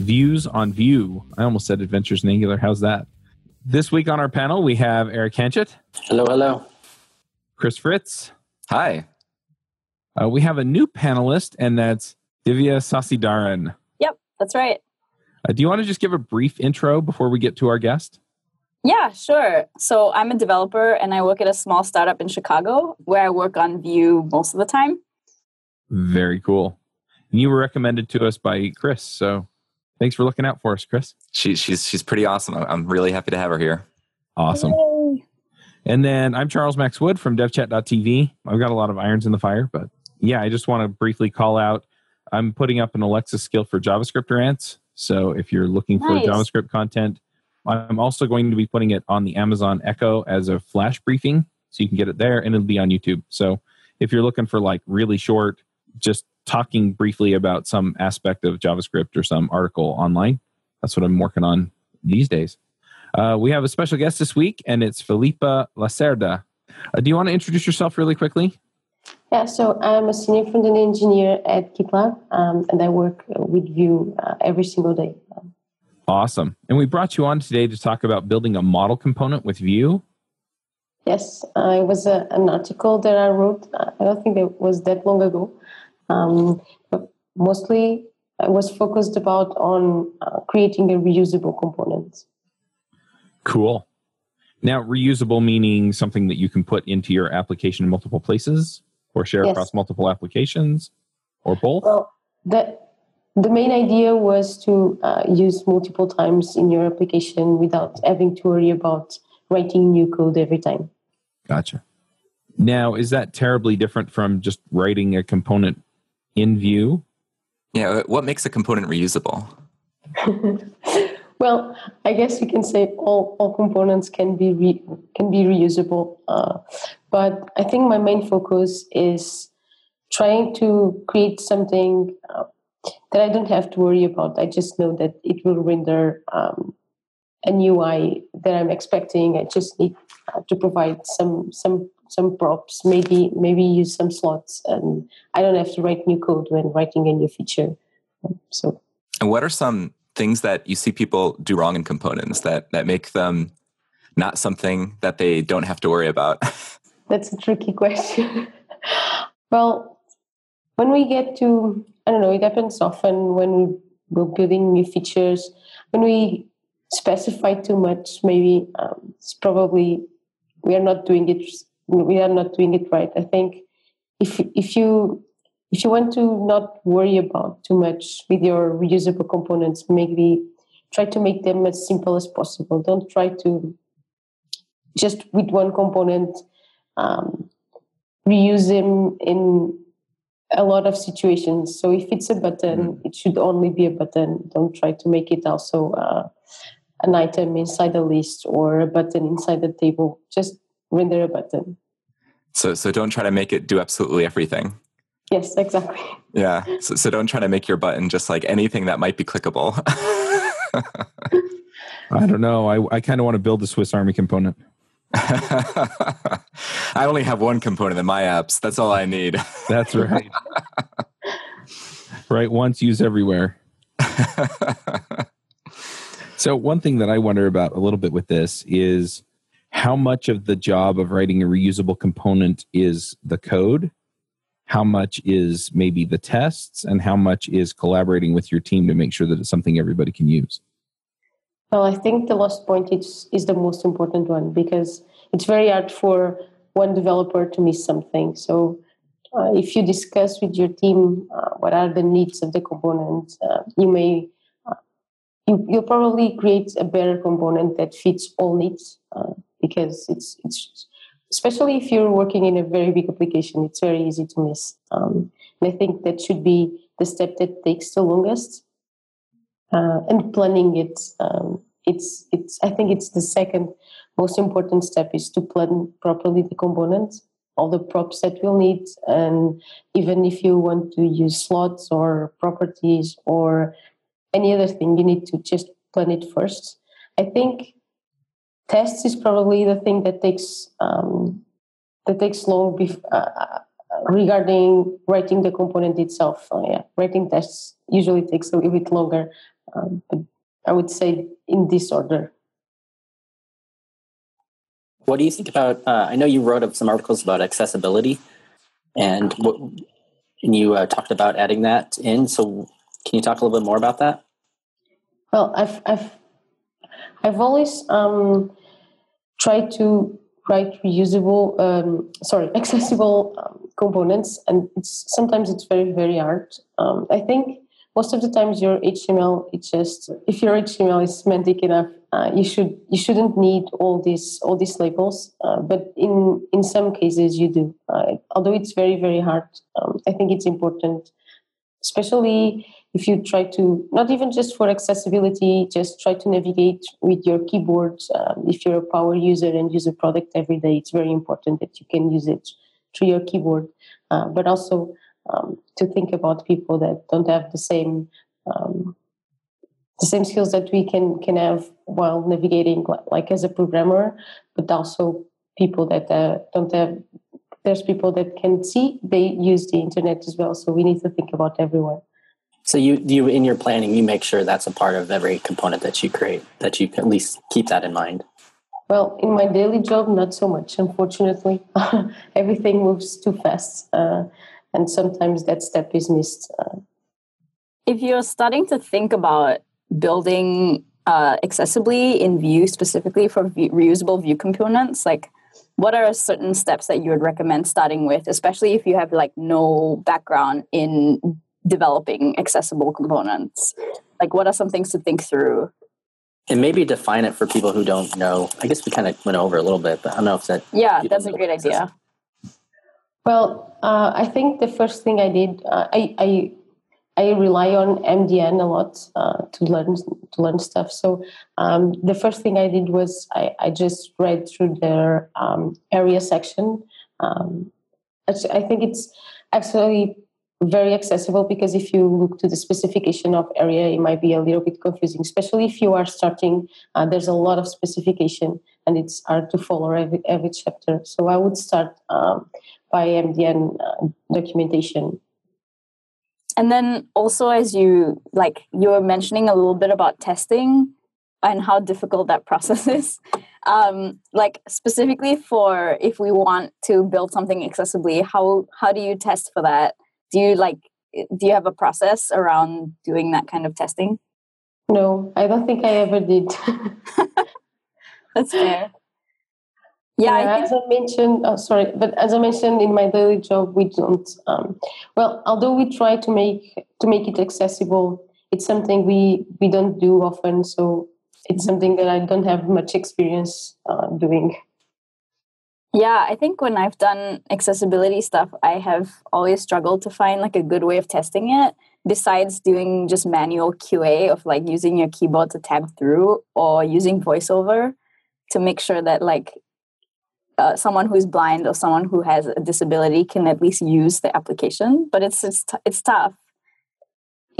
Views on Vue. I almost said Adventures in Angular. How's that? This week on our panel, we have Erik Hanchett, Hello, hello. Chris Fritz. Hi. Uh, we have a new panelist, and that's Divya Sasidharan. Yep, that's right. Uh, do you want to just give a brief intro before we get to our guest? Yeah, sure. So I'm a developer and I work at a small startup in Chicago where I work on Vue most of the time. Very cool. And you were recommended to us by Chris, so thanks for looking out for us, Chris. She, she's she's pretty awesome. I'm- I'm really happy to have her here. Awesome. Yay. And then I'm Charles Max Wood from devchat.tv. I've got a lot of irons in the fire, but yeah, I just want to briefly call out I'm putting up an Alexa skill for JavaScript rants. So if you're looking for JavaScript content, I'm also going to be putting it on the Amazon Echo as a flash briefing. So you can get it there and it'll be on YouTube. So if you're looking for like really short, just talking briefly about some aspect of JavaScript or some article online, that's what I'm working on these days. Uh, we have a special guest this week, and it's Filipa Lacerda. Uh, do you want to introduce yourself really quickly? Yeah, so I'm a senior front-end engineer at GitLab, um, and I work with Vue uh, every single day. Awesome. And we brought you on today to talk about building a modal component with Vue. Yes, uh, it was a, an article that I wrote. Uh, I don't think it was that long ago, um, but mostly I was focused about on uh, creating a reusable component. Cool. Now, reusable meaning something that you can put into your application in multiple places or share Yes. across multiple applications or both? Well, the the main idea was to uh, use multiple times in your application without having to worry about writing new code every time. Gotcha. Now, is that terribly different from just writing a component in Vue? Yeah. What makes a component reusable? well, I guess you can say all, all components can be re, can be reusable, uh, but I think my main focus is trying to create something uh, that I don't have to worry about. I just know that it will render um, an UI that I'm expecting. I just need uh, to provide some some some props, maybe maybe use some slots, and I don't have to write new code when writing a new feature. So And what are some things that you see people do wrong in components that that make them not something that they don't have to worry about? That's a tricky question. well, when we get to, I don't know, it happens often when we, we're building new features. When we specify too much, maybe um, it's probably we are not doing it. We are not doing it right. I think if if you if you want to not worry about too much with your reusable components, maybe try to make them as simple as possible. Don't try to just with one component um, reuse them in a lot of situations. So if it's a button, it should only be a button. Don't try to make it also uh, an item inside a list or a button inside the table. Just render a button. so so don't try to make it do absolutely everything. Yes, exactly. Yeah. So, so don't try to make your button just like anything that might be clickable. I don't know. I, I kind of want to build the Swiss Army component. I only have one component in my apps. That's all I need. That's right. right once, use everywhere. So, one thing that I wonder about a little bit with this is how much of the job of writing a reusable component is the code, how much is maybe the tests, and how much is collaborating with your team to make sure that it's something everybody can use. Well, I think the last point is, is the most important one because it's very hard for one developer to miss something. So, uh, if you discuss with your team uh, what are the needs of the component, uh, you may uh, you, you'll probably create a better component that fits all needs uh, because it's it's especially if you're working in a very big application, it's very easy to miss. Um, and I think that should be the step that takes the longest uh, and planning it. Um, it's it's. I think it's the second most important step is to plan properly the components, all the props that we'll need, and even if you want to use slots or properties or any other thing, you need to just plan it first. I think tests is probably the thing that takes um, that takes long bef- uh, uh, regarding writing the component itself. Uh, yeah, writing tests usually takes a little bit longer, um, but I would say in this order. What do you think about? Uh, I know you wrote up some articles about accessibility, and what, and you uh, talked about adding that in. So, can you talk a little bit more about that? Well, I've I've I've always um, tried to write reusable, um, sorry, accessible um, components, and it's sometimes it's very very hard. Um, I think most of the times your HTML, it's just if your HTML is semantic enough, uh, you should you shouldn't need all these all these labels. Uh, but in in some cases you do. Uh, although it's very very hard, um, I think it's important, especially if you try to not even just for accessibility just try to navigate with your keyboard um, if you're a power user and use a product every day it's very important that you can use it through your keyboard. Uh, but also um, to think about people that don't have the same um, the same skills that we can can have while navigating like as a programmer but also people that uh, don't have there's people that can see they use the internet as well so we need to think about everyone so you you in your planning you make sure that's a part of every component that you create that you at least keep that in mind. Well, in my daily job, not so much. Unfortunately, everything moves too fast, uh, and sometimes that step is missed. Uh, if you're starting to think about building uh, accessibly in Vue specifically for Vue, reusable Vue components, like what are certain steps that you would recommend starting with, especially if you have like no background in developing accessible components? Like, what are some things to think through? And maybe define it for people who don't know. I guess we kind of went over a little bit, but I don't know if that. Yeah, that's a great idea. Well, uh, I think the first thing I did, uh, I, I I rely on MDN a lot uh, to learn to learn stuff. So um, the first thing I did was I, I just read through their um, ARIA section. Um, I think it's actually very accessible because if you look to the specification of ARIA, it might be a little bit confusing, especially if you are starting. Uh, there's a lot of specification and it's hard to follow every, every chapter. So I would start um, by MDN uh, documentation. And then also, as you like, you were mentioning a little bit about testing and how difficult that process is. Um, like specifically for if we want to build something accessibly, how how do you test for that? Do you like do you have a process around doing that kind of testing? No i don't think i ever did. That's fair. Yeah, yeah I as i mentioned oh, sorry but as i mentioned in my daily job we don't um, well although we try to make to make it accessible it's something we we don't do often so it's something that i don't have much experience uh, doing yeah, I think when I've done accessibility stuff, I have always struggled to find like a good way of testing it besides doing just manual QA of like using your keyboard to tab through or using voiceover to make sure that like uh, someone who's blind or someone who has a disability can at least use the application. But it's it's, it's tough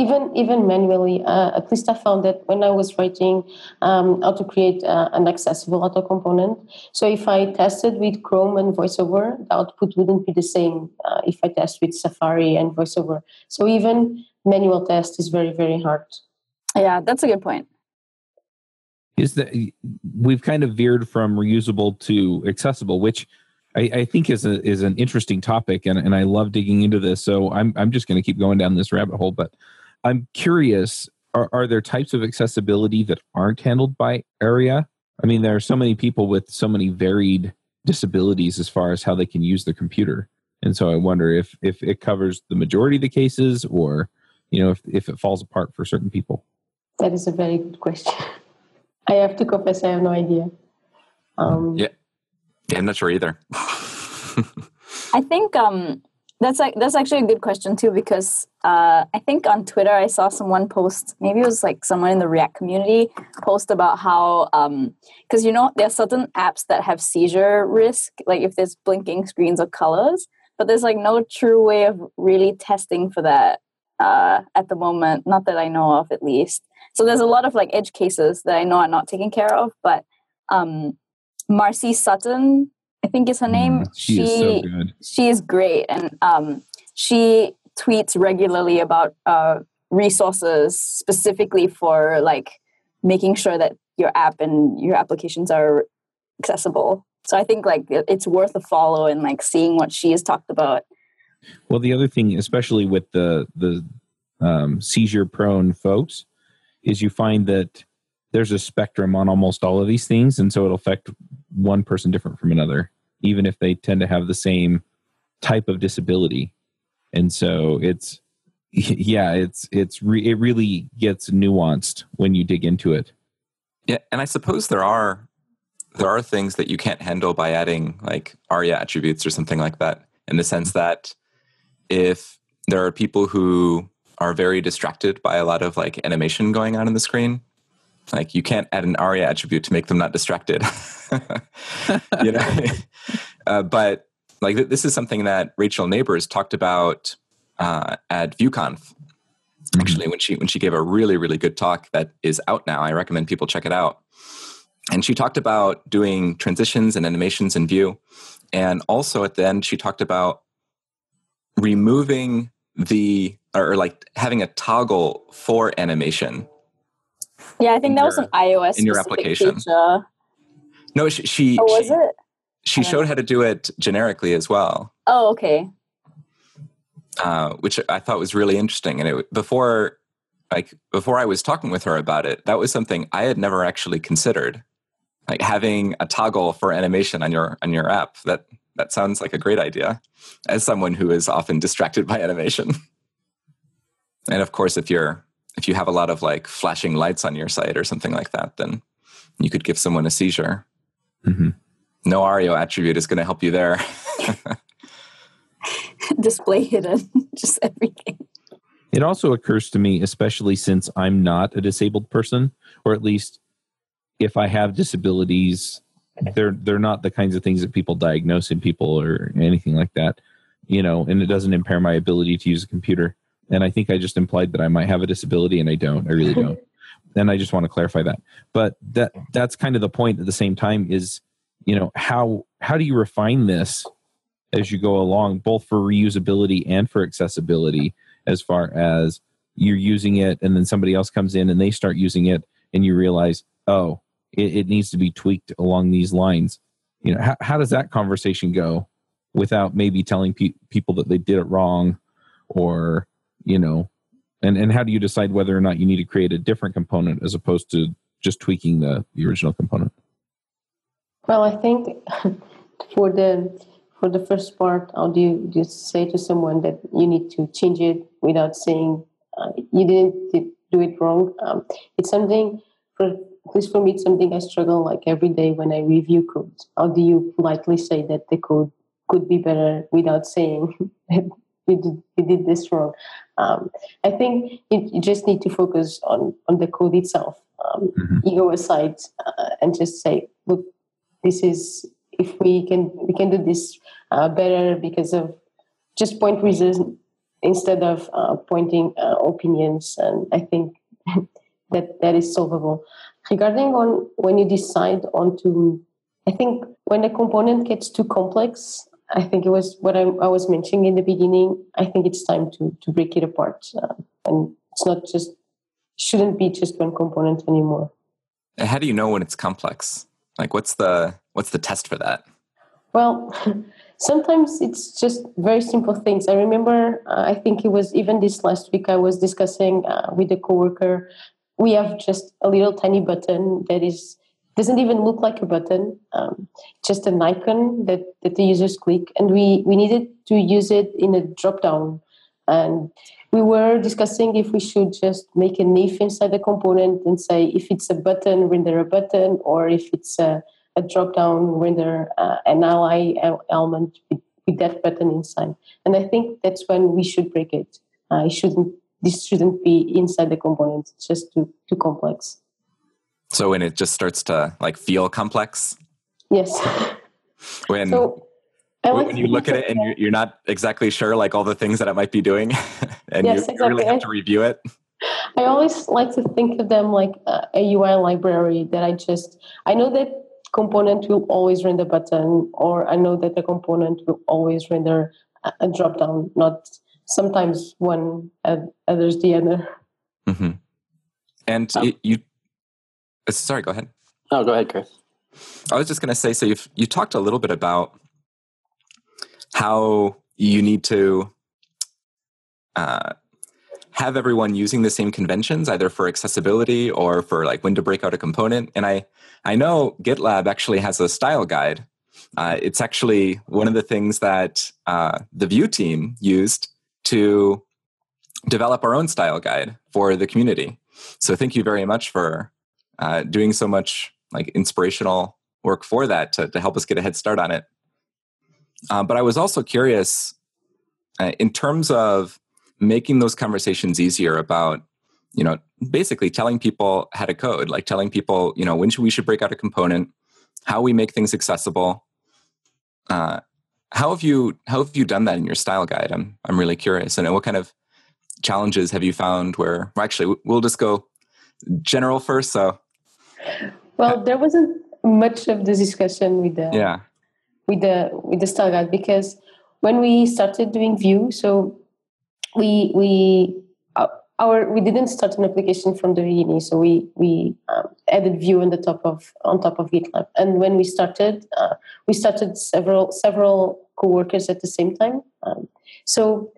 even even manually uh, at least i found that when i was writing um, how to create uh, an accessible auto component so if i tested with chrome and voiceover the output wouldn't be the same uh, if i test with safari and voiceover so even manual test is very very hard yeah that's a good point is that we've kind of veered from reusable to accessible which I, I, think is a, is an interesting topic, and, and I love digging into this. So I'm I'm just going to keep going down this rabbit hole. But I'm curious are, are there types of accessibility that aren't handled by ARIA? I mean, there are so many people with so many varied disabilities as far as how they can use the computer. And so I wonder if if it covers the majority of the cases or you know if, if it falls apart for certain people. That is a very good question. I have to confess I have no idea. Um, yeah. yeah, I'm not sure either. I think um, That's like that's actually a good question too because uh, I think on Twitter I saw someone post maybe it was like someone in the React community post about how because um, you know there are certain apps that have seizure risk like if there's blinking screens or colors but there's like no true way of really testing for that uh, at the moment not that I know of at least. So there's a lot of like edge cases that I know are not taken care of but um, Marcy Sutton think is her name. Mm, she, she, is so good. She is great, and um, she tweets regularly about uh, resources specifically for like making sure that your app and your applications are accessible. So I think like it's worth a follow and like seeing what she has talked about. Well, the other thing, especially with the the um, seizure prone folks, is you find that there's a spectrum on almost all of these things, and so it'll affect one person different from another, even if they tend to have the same type of disability. And so it's yeah, it's it's re- it really gets nuanced when you dig into it. Yeah, and I suppose there are there are things that you can't handle by adding like ARIA attributes or something like that. In the sense that if there are people who are very distracted by a lot of like animation going on in the screen, like you can't add an ARIA attribute to make them not distracted. you know, uh, but like th- this is something that Rachel Nabors talked about uh, at VueConf. Mm-hmm. Actually, when she when she gave a really really good talk that is out now, I recommend people check it out. And she talked about doing transitions and animations in Vue, and also at the end she talked about removing the or, or like having a toggle for animation yeah, I think that your, was an iOS in your application. Feature. No, she. she oh, was she, it? She showed how to do it generically as well. Oh, okay. Uh, which I thought was really interesting, and it before, like before I was talking with her about it, that was something I had never actually considered, like having a toggle for animation on your on your app. That that sounds like a great idea, as someone who is often distracted by animation. and of course, if you're if you have a lot of like flashing lights on your site or something like that, then you could give someone a seizure. Mm-hmm. No ARIA attribute is going to help you there. Display hidden, just everything. It also occurs to me, especially since I'm not a disabled person, or at least if I have disabilities, they're they're not the kinds of things that people diagnose in people or anything like that. You know, and it doesn't impair my ability to use a computer and I think I just implied that I might have a disability, and I don't. I really don't. and I just want to clarify that. But that that's kind of the point. At the same time, is you know how how do you refine this as you go along, both for reusability and for accessibility, as far as you're using it, and then somebody else comes in and they start using it, and you realize, oh, it, it needs to be tweaked along these lines. You know, how, how does that conversation go without maybe telling pe- people that they did it wrong or you know and and how do you decide whether or not you need to create a different component as opposed to just tweaking the, the original component? Well i think for the for the first part how do you just say to someone that you need to change it without saying uh, you didn't do it wrong? Um, it's something for at least for me it's something i struggle like every day when i review code how do you politely say that the code could be better without saying you did, you did this wrong. Um, I think you, you, just need to focus on, on the code itself, um, mm-hmm. ego aside, uh, and just say, look, this is if we can we can do this uh, better because of just point reasons instead of uh, pointing uh, opinions, and I think that that is solvable. Regarding on when you decide on to, I think when a component gets too complex, I think it was what I, I, was mentioning in the beginning. I think it's time to to break it apart, uh, and it's not just shouldn't be just one component anymore. And how do you know when it's complex? Like, what's the what's the test for that? Well, sometimes it's just very simple things. I remember, uh, I think it was even this last week. I was discussing uh, with a coworker. We have just a little tiny button that is doesn't even look like a button, um, just an icon that, that the users click. And we, we needed to use it in a drop down. And we were discussing if we should just make an if inside the component and say if it's a button, render a button, or if it's a, a drop down, render uh, an li element with, with that button inside. And I think that's when we should break it. Uh, it shouldn't. This shouldn't be inside the component. It's just too too complex. So when it just starts to like feel complex. Yes. When so, like when you look at it and you're, not exactly sure like all the things that it might be doing, and yes, you exactly. really have to review it. I always like to think of them like a UI library that I just I know that component will always render a button, or I know that the component will always render a drop down, not sometimes one, others the other. Mm-hmm. And um, it, you, sorry, go ahead. Oh, go ahead, Chris. I was just going to say, so you've you talked a little bit about how you need to uh, have everyone using the same conventions, either for accessibility or for like when to break out a component. And I I know GitLab actually has a style guide. Uh, it's actually one of the things that uh, the Vue team used to develop our own style guide for the community. So thank you very much for uh, doing so much like inspirational work for that to, to help us get a head start on it. Uh, but I was also curious uh, in terms of making those conversations easier about you know basically telling people how to code like telling people you know when should we should break out a component how we make things accessible. Uh, how have you how have you done that in your style guide? I'm i'm really curious. And what kind of challenges have you found where actually we'll just go general first so well there wasn't much of the discussion with the yeah with the with the style guide because when we started doing Vue so we we our we didn't start an application from the beginning, so we we um, added Vue on the top of on top of GitLab. And when we started, uh, we started several several co-workers at the same time. Um, so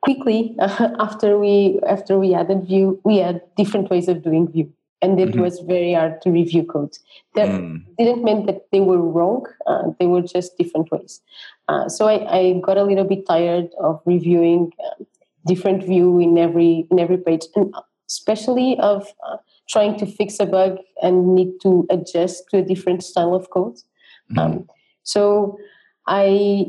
quickly uh, after we after we added Vue, we had different ways of doing Vue, and it mm-hmm. was very hard to review code. That mm. didn't mean that they were wrong; uh, they were just different ways. Uh, so I, I, got a little bit tired of reviewing. Um, different Vue in every in every page and especially of uh, trying to fix a bug and need to adjust to a different style of code mm-hmm. um, so i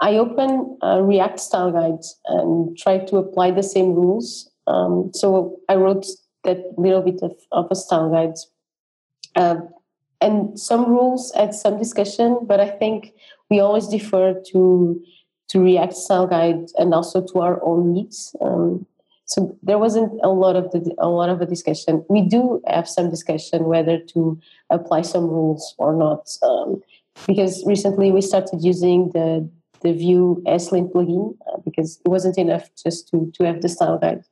i open a react style guide and try to apply the same rules um, so i wrote that little bit of, of a style guide uh, and some rules had some discussion but i think we always defer to to React style guide and also to our own needs. Um, so there wasn't a lot of the, a lot of a discussion. We do have some discussion whether to apply some rules or not, um, because recently we started using the the Vue ESLint plugin uh, because it wasn't enough just to to have the style guide.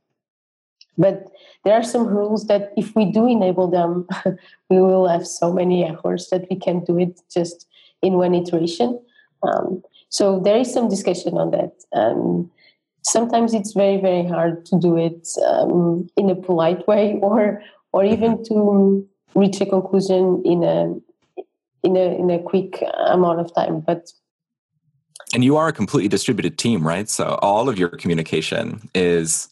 But there are some rules that if we do enable them, we will have so many errors that we can do it just in one iteration. Um, so there is some discussion on that. Um, sometimes it's very very hard to do it um, in a polite way, or or even to reach a conclusion in a in a in a quick amount of time. But and you are a completely distributed team, right? So all of your communication is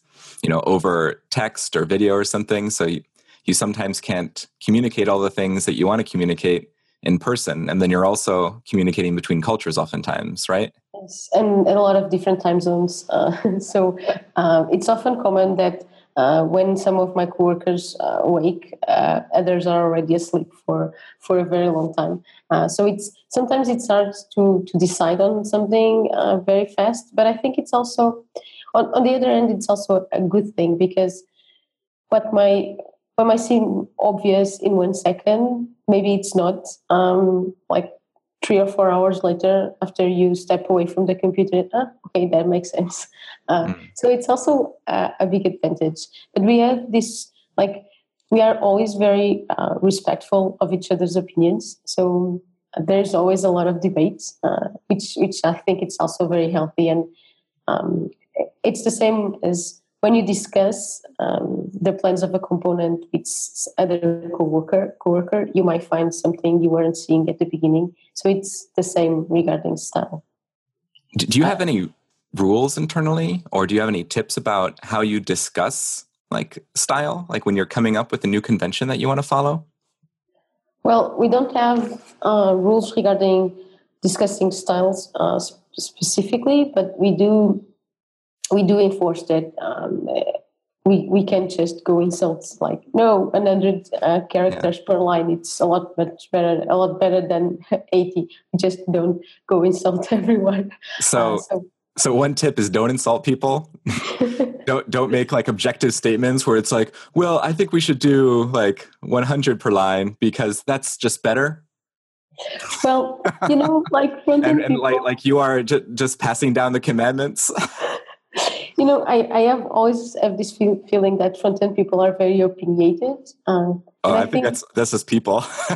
you know over text or video or something. So you, you sometimes can't communicate all the things that you want to communicate in person and then you're also communicating between cultures oftentimes right yes and, and a lot of different time zones uh, so um, it's often common that uh, when some of my coworkers uh, wake, uh, others are already asleep for, for a very long time. Uh, so it's sometimes it's hard to to decide on something uh, very fast. But I think it's also on, on the other end, it's also a good thing because what my what might seem obvious in one second, maybe it's not. Um, like three or four hours later, after you step away from the computer, ah, okay, that makes sense. Uh, mm. So it's also uh, a big advantage. But we have this, like, we are always very uh, respectful of each other's opinions. So there's always a lot of debate, uh, which which I think it's also very healthy. And um, it's the same as when you discuss um, the plans of a component with other coworker, coworker, you might find something you weren't seeing at the beginning. So it's the same regarding style. Do you have any rules internally, or do you have any tips about how you discuss like style, like when you're coming up with a new convention that you want to follow? Well, we don't have uh, rules regarding discussing styles uh, specifically, but we do we do enforce that um, we we can just go insults like no 100 uh, characters yeah. per line it's a lot much better a lot better than 80 we just don't go insult everyone. So uh, so, so one tip is don't insult people. Don't don't make like objective statements where it's like well i think we should do like 100 per line because that's just better. Well you know like and, and like like you are ju- just passing down the commandments you know, I, I have always have this feel, feeling that front end people are very opinionated. Um, oh, I, I think, think, that's that's just people.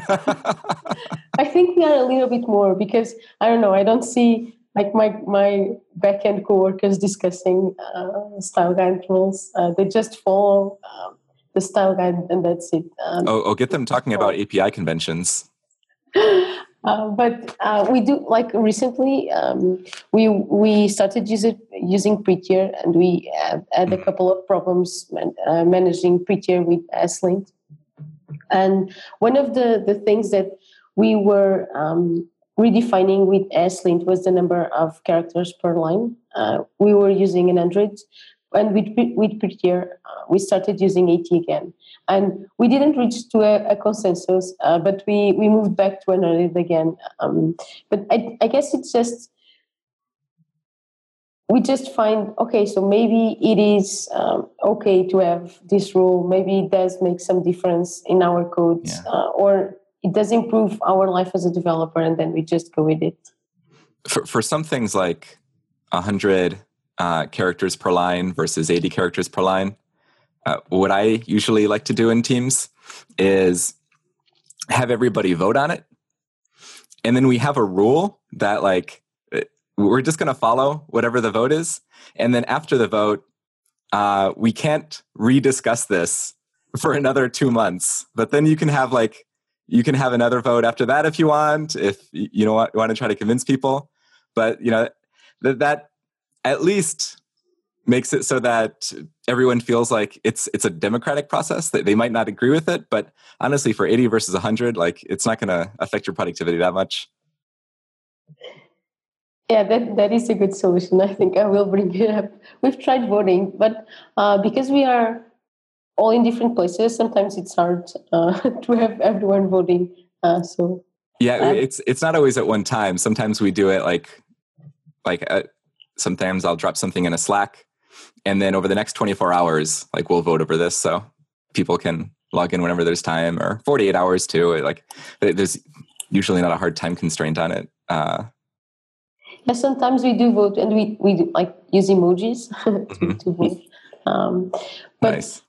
I think we are a little bit more because I don't know. I don't see like my my back end coworkers discussing uh, style guide rules. Uh, they just follow um, the style guide and that's it. Um, oh, oh, get them talking about API conventions. Uh, but uh, we do like recently um, we we started using using Prettier and we had, had a couple of problems man, uh, managing Prettier with ESLint. And one of the the things that we were um, redefining with ESLint was the number of characters per line. Uh, we were using an Android, and with with Prettier, uh, we started using AT again, and we didn't reach to a, a consensus, uh, but we we moved back to Android again. Um, but I, I guess it's just we just find okay, so maybe it is um, okay to have this rule. Maybe it does make some difference in our codes, yeah. uh, or it does improve our life as a developer, and then we just go with it. For for some things like a hundred uh, characters per line versus 80 characters per line. Uh, what I usually like to do in teams is have everybody vote on it. And then we have a rule that, like, uh, we're just going to follow whatever the vote is. And then after the vote, uh, we can't rediscuss this for another two months. But then you can have, like, you can have another vote after that if you want, if you know want, want to try to convince people. But you know that that at least makes it so that everyone feels like it's it's a democratic process that they might not agree with it but honestly for 80 versus 100 like it's not going to affect your productivity that much. Yeah that that is a good solution i think i will bring it up. We've tried voting but uh, because we are all in different places sometimes it's hard uh, to have everyone voting uh, so. Yeah um, it's it's not always at one time. Sometimes we do it like like uh, sometimes I'll drop something in a Slack, and then over the next 24 hours, like we'll vote over this, so people can log in whenever there's time, or 48 hours too. Like there's usually not a hard time constraint on it. Uh, yeah, sometimes we do vote, and we we do, like use emojis to, mm-hmm. to, vote. Um, but nice.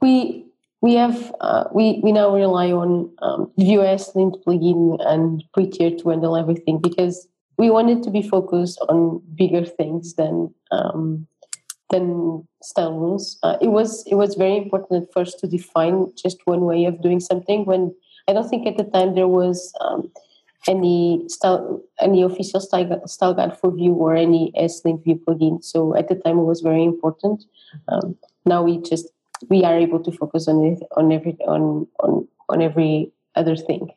we we have uh, we we now rely on um, Vue ESLint plugin and Prettier to handle everything because we wanted to be focused on bigger things than um, than rules. Uh, it was it was very important at first to define just one way of doing something. When I don't think at the time there was um, any style any official style, style guide for Vue or any ESLint Vue plugin. So at the time it was very important. Um, now we just we are able to focus on it on every on on on every other thing.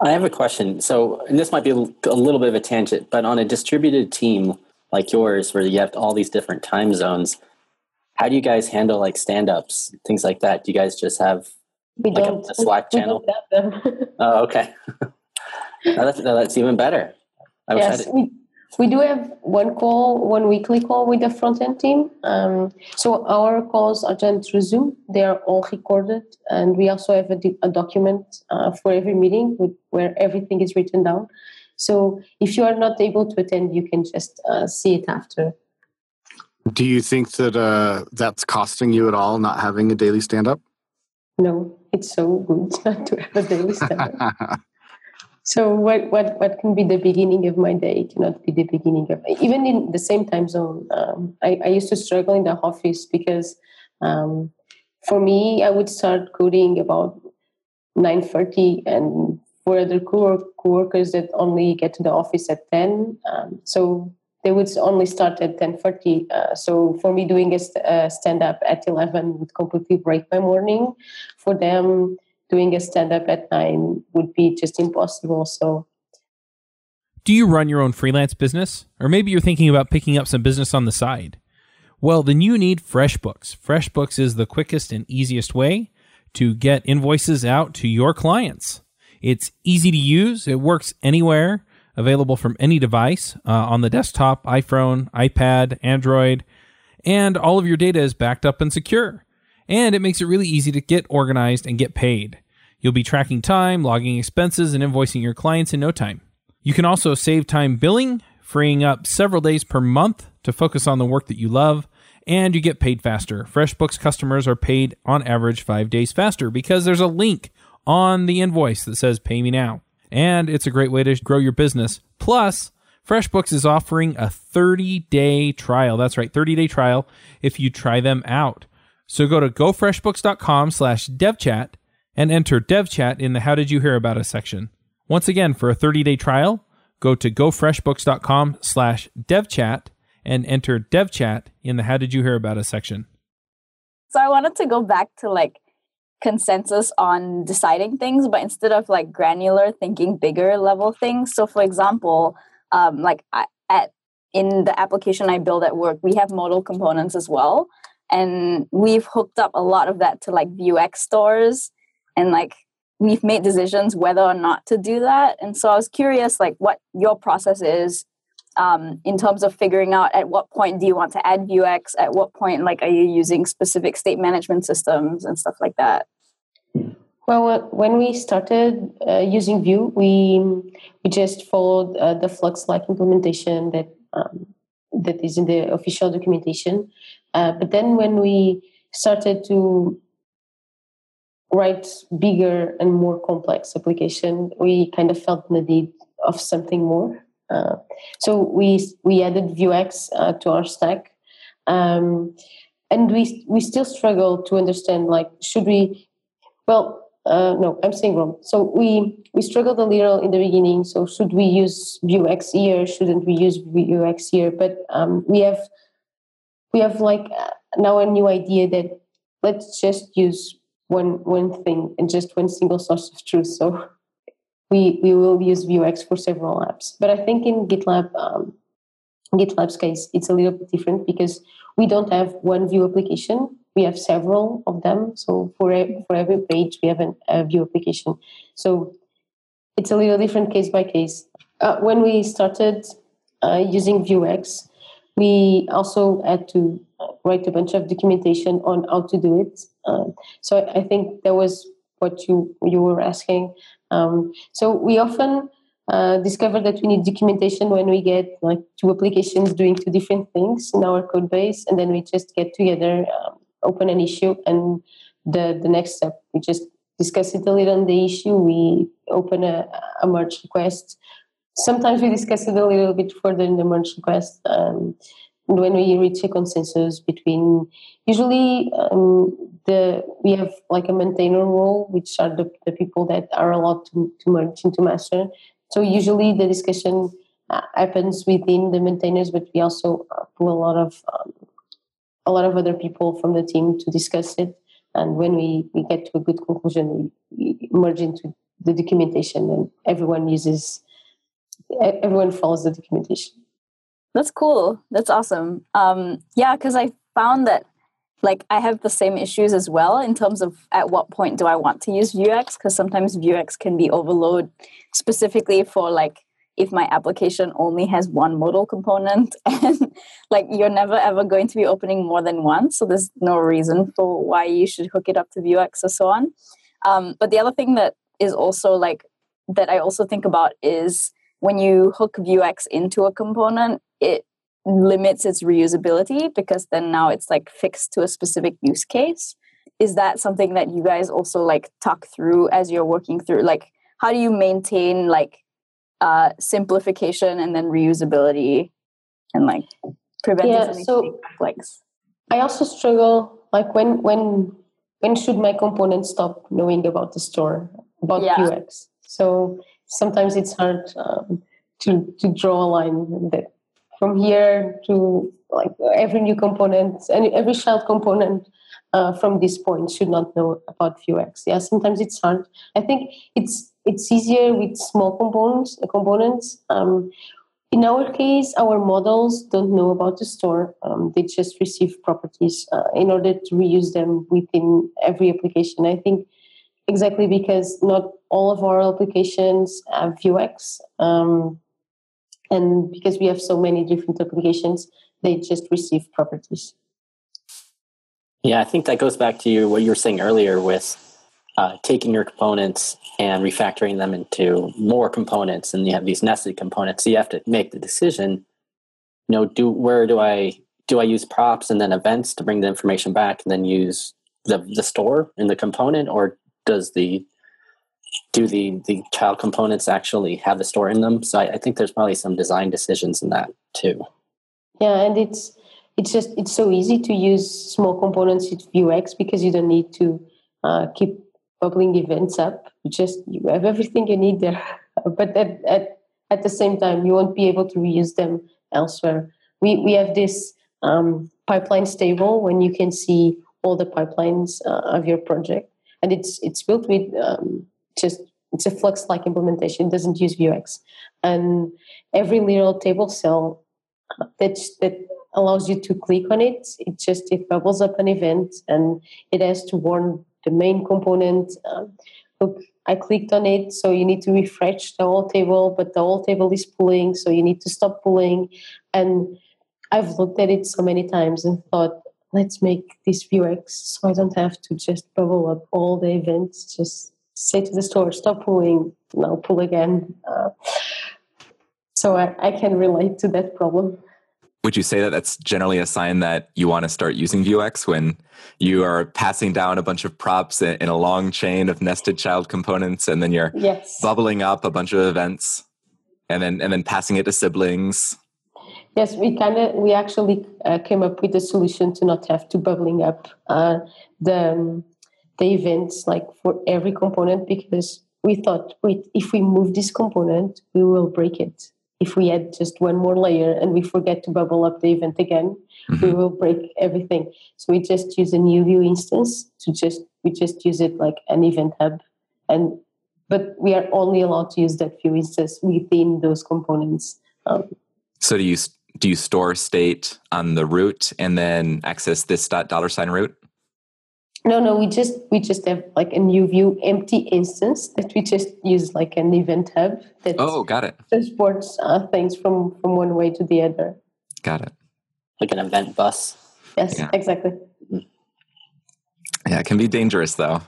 I have a question. So, and this might be a little bit of a tangent, but on a distributed team like yours, where you have all these different time zones, how do you guys handle like stand-ups, things like that? Do you guys just have we like don't, a, a Slack channel? oh, okay. no, that's, no, that's even better. I yes, we, we do have one call, one weekly call with the front end team. Um, so our calls are done through Zoom. They are all recorded, and we also have a, a document uh, for every meeting with, where everything is written down. So if you are not able to attend, you can just uh, see it after. Do you think that uh, that's costing you at all not having a daily stand up? No, it's so good to have a daily stand up. So what, what, what can be the beginning of my day cannot be the beginning of even in the same time zone. Um, I, I used to struggle in the office because um, for me, I would start coding about 9.30 and for other co-workers that only get to the office at 10. Um, so they would only start at 10.30. Uh, so for me, doing a, st- a stand-up at 11 would completely break my morning. For them, doing a stand up at nine would be just impossible. So Do you run your own freelance business? Or maybe you're thinking about picking up some business on the side? Well, then you need FreshBooks. FreshBooks is the quickest and easiest way to get invoices out to your clients. It's easy to use, it works anywhere, available from any device uh, on the desktop, iPhone, iPad, Android, and all of your data is backed up and secure. And it makes it really easy to get organized and get paid. You'll be tracking time, logging expenses, and invoicing your clients in no time. You can also save time billing, freeing up several days per month to focus on the work that you love, and you get paid faster. FreshBooks customers are paid on average five days faster because there's a link on the invoice that says pay me now. And it's a great way to grow your business. Plus, FreshBooks is offering a 30 day trial. That's right, 30 day trial if you try them out. So go to gofreshbooks.com slash devchat and enter devchat in the How Did You Hear About Us section. Once again, for a 30 day trial, go to gofreshbooks.com slash devchat and enter devchat in the How Did You Hear About Us section. So I wanted to go back to like consensus on deciding things, but instead of like granular thinking bigger level things. So for example, um, like I, at in the application I build at work, we have modal components as well. And we've hooked up a lot of that to like Vuex stores and like we've made decisions whether or not to do that. And so I was curious like what your process is um, in terms of figuring out at what point do you want to add Vuex? At what point, like, are you using specific state management systems and stuff like that? Well, when we started uh, using Vue, we we just followed uh, the Flux-like implementation that um, that is in the official documentation. Uh, but then, when we started to write bigger and more complex application, we kind of felt the need of something more. Uh, so we we added Vuex uh, to our stack, um, and we we still struggle to understand like should we? Well, uh, no, I'm saying wrong. So we we struggled a little in the beginning. So should we use Vuex here? Shouldn't we use Vuex here? But um, we have we have like uh, now a new idea that let's just use one one thing and just one single source of truth. So we we will use Vuex for several apps. But I think in GitLab, um, GitLab's case, it's a little bit different because we don't have one Vue application. We have several of them. So for for every page, we have an, a Vue application. So it's a little different case by case. Uh, when we started uh, using Vuex, we also had to write a bunch of documentation on how to do it. Uh, so I think that was what you you were asking. Um, so we often uh, discover that we need documentation when we get like two applications doing two different things in our code base, and then we just get together, um, open an issue, and the the next step we just discuss it a little on the issue. We open a, a merge request. Sometimes we discuss it a little bit further in the merge request. Um, when we reach a consensus between usually um, the we have like a maintainer role which are the, the people that are allowed to, to merge into master so usually the discussion uh, happens within the maintainers but we also uh, pull a lot of um, a lot of other people from the team to discuss it and when we, we get to a good conclusion we, we merge into the documentation and everyone uses everyone follows the documentation that's cool. That's awesome. Um, yeah, because I found that like I have the same issues as well in terms of at what point do I want to use Vuex because sometimes Vuex can be overload specifically for like if my application only has one modal component and like you're never ever going to be opening more than one so there's no reason for why you should hook it up to Vuex or so on um, but the other thing that is also like that I also think about is when you hook Vuex into a component it limits its reusability because then now it's like fixed to a specific use case. Is that something that you guys also like talk through as you're working through like how do you maintain like uh simplification and then reusability and like prevent yeah, so conflicts i also struggle like when when when should my component stop knowing about the store about yeah. Vuex? So sometimes it's hard um, to to draw a line that from here to like every new component and every child component uh, from this point should not know about Vuex. Yeah, sometimes it's hard. I think it's it's easier with small components. Components. Um, in our case, our modals don't know about the store. Um, they just receive properties uh, in order to reuse them within every application. I think exactly because not all of our applications have Vuex. Um, and because we have so many different applications, they just receive properties. Yeah, I think that goes back to what you were saying earlier with uh, taking your components and refactoring them into more components, and you have these nested components. So you have to make the decision. You know, do where do I do I use props and then events to bring the information back, and then use the the store in the component, or does the do the the child components actually have a store in them? So I, I think there's probably some design decisions in that too. Yeah, and it's it's just it's so easy to use small components with Vuex because you don't need to uh, keep bubbling events up. You just you have everything you need there. but at, at at the same time, you won't be able to reuse them elsewhere. We we have this um, pipeline stable when you can see all the pipelines uh, of your project, and it's it's built with um, just it's a Flux like implementation. It doesn't use Vuex, and every little table cell uh, that that allows you to click on it. It just it bubbles up an event and it has to warn the main component. Um, look, I clicked on it, so you need to refresh the whole table, but the whole table is pulling, so you need to stop pulling. And I've looked at it so many times and thought, let's make this Vuex so I don't have to just bubble up all the events. Just say to the store, stop pulling, now pull again. Uh, so I, I can relate to that problem would you say that that's generally a sign that you want to start using Vuex when you are passing down a bunch of props in a long chain of nested child components and then you're yes. bubbling up a bunch of events and then and then passing it to siblings yes we kind of we actually uh, came up with a solution to not have to bubbling up uh, the um, the events like for every component because we thought wait if we move this component we will break it if we add just one more layer and we forget to bubble up the event again, mm-hmm. we will break everything. So we just use a new Vue instance to just we just use it like an event hub, and but we are only allowed to use that Vue instance within those components. Um, so do you do you store state on the root and then access this dot dollar sign root? No, no, we just we just have like a new Vue empty instance that we just use like an event hub that oh, got it. transports uh, things from from one way to the other. Got it. Like an event bus. Yes, yeah. exactly. Yeah, it can be dangerous though.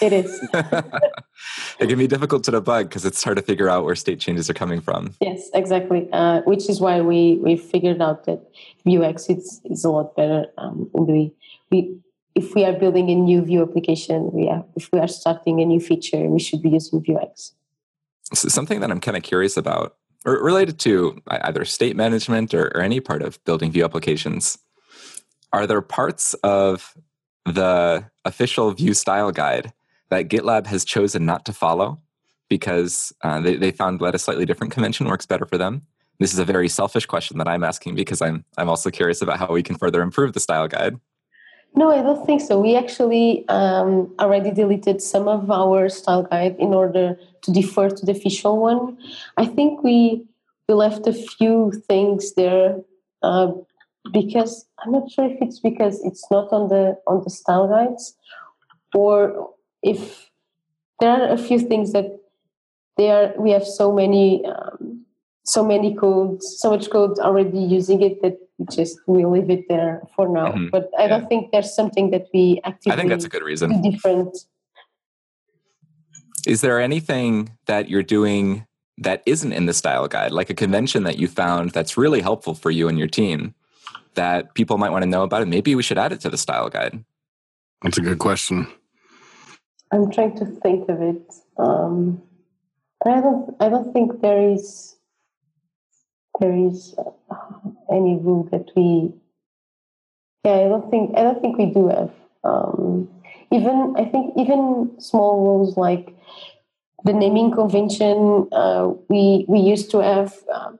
It is. it can be difficult to debug because it's hard to figure out where state changes are coming from. Yes, exactly. Uh, which is why we we figured out that Vuex is is a lot better. Um, we we if we are building a new Vue application, we are, if we are starting a new feature, we should be using Vuex. So something that I'm kind of curious about, or related to either state management or, or any part of building Vue applications, are there parts of the official Vue style guide that GitLab has chosen not to follow because uh, they, they found that a slightly different convention works better for them? This is a very selfish question that I'm asking because I'm I'm also curious about how we can further improve the style guide. No, I don't think so. We actually um, already deleted some of our style guide in order to defer to the official one. I think we we left a few things there uh, because I'm not sure if it's because it's not on the on the style guides or if there are a few things that they are we have so many um, so many codes so much code already using it that we just we leave it there for now. Mm-hmm. But I yeah. don't think there's something that we actively. I think that's a good reason. Different. Is there anything that you're doing that isn't in the style guide, like a convention that you found that's really helpful for you and your team that people might want to know about it? Maybe we should add it to the style guide. That's a good question. I'm trying to think of it. Um, I don't. I don't think there is there is uh, any rule that we yeah i don't think i don't think we do have um, even i think even small rules like the naming convention uh, we we used to have um,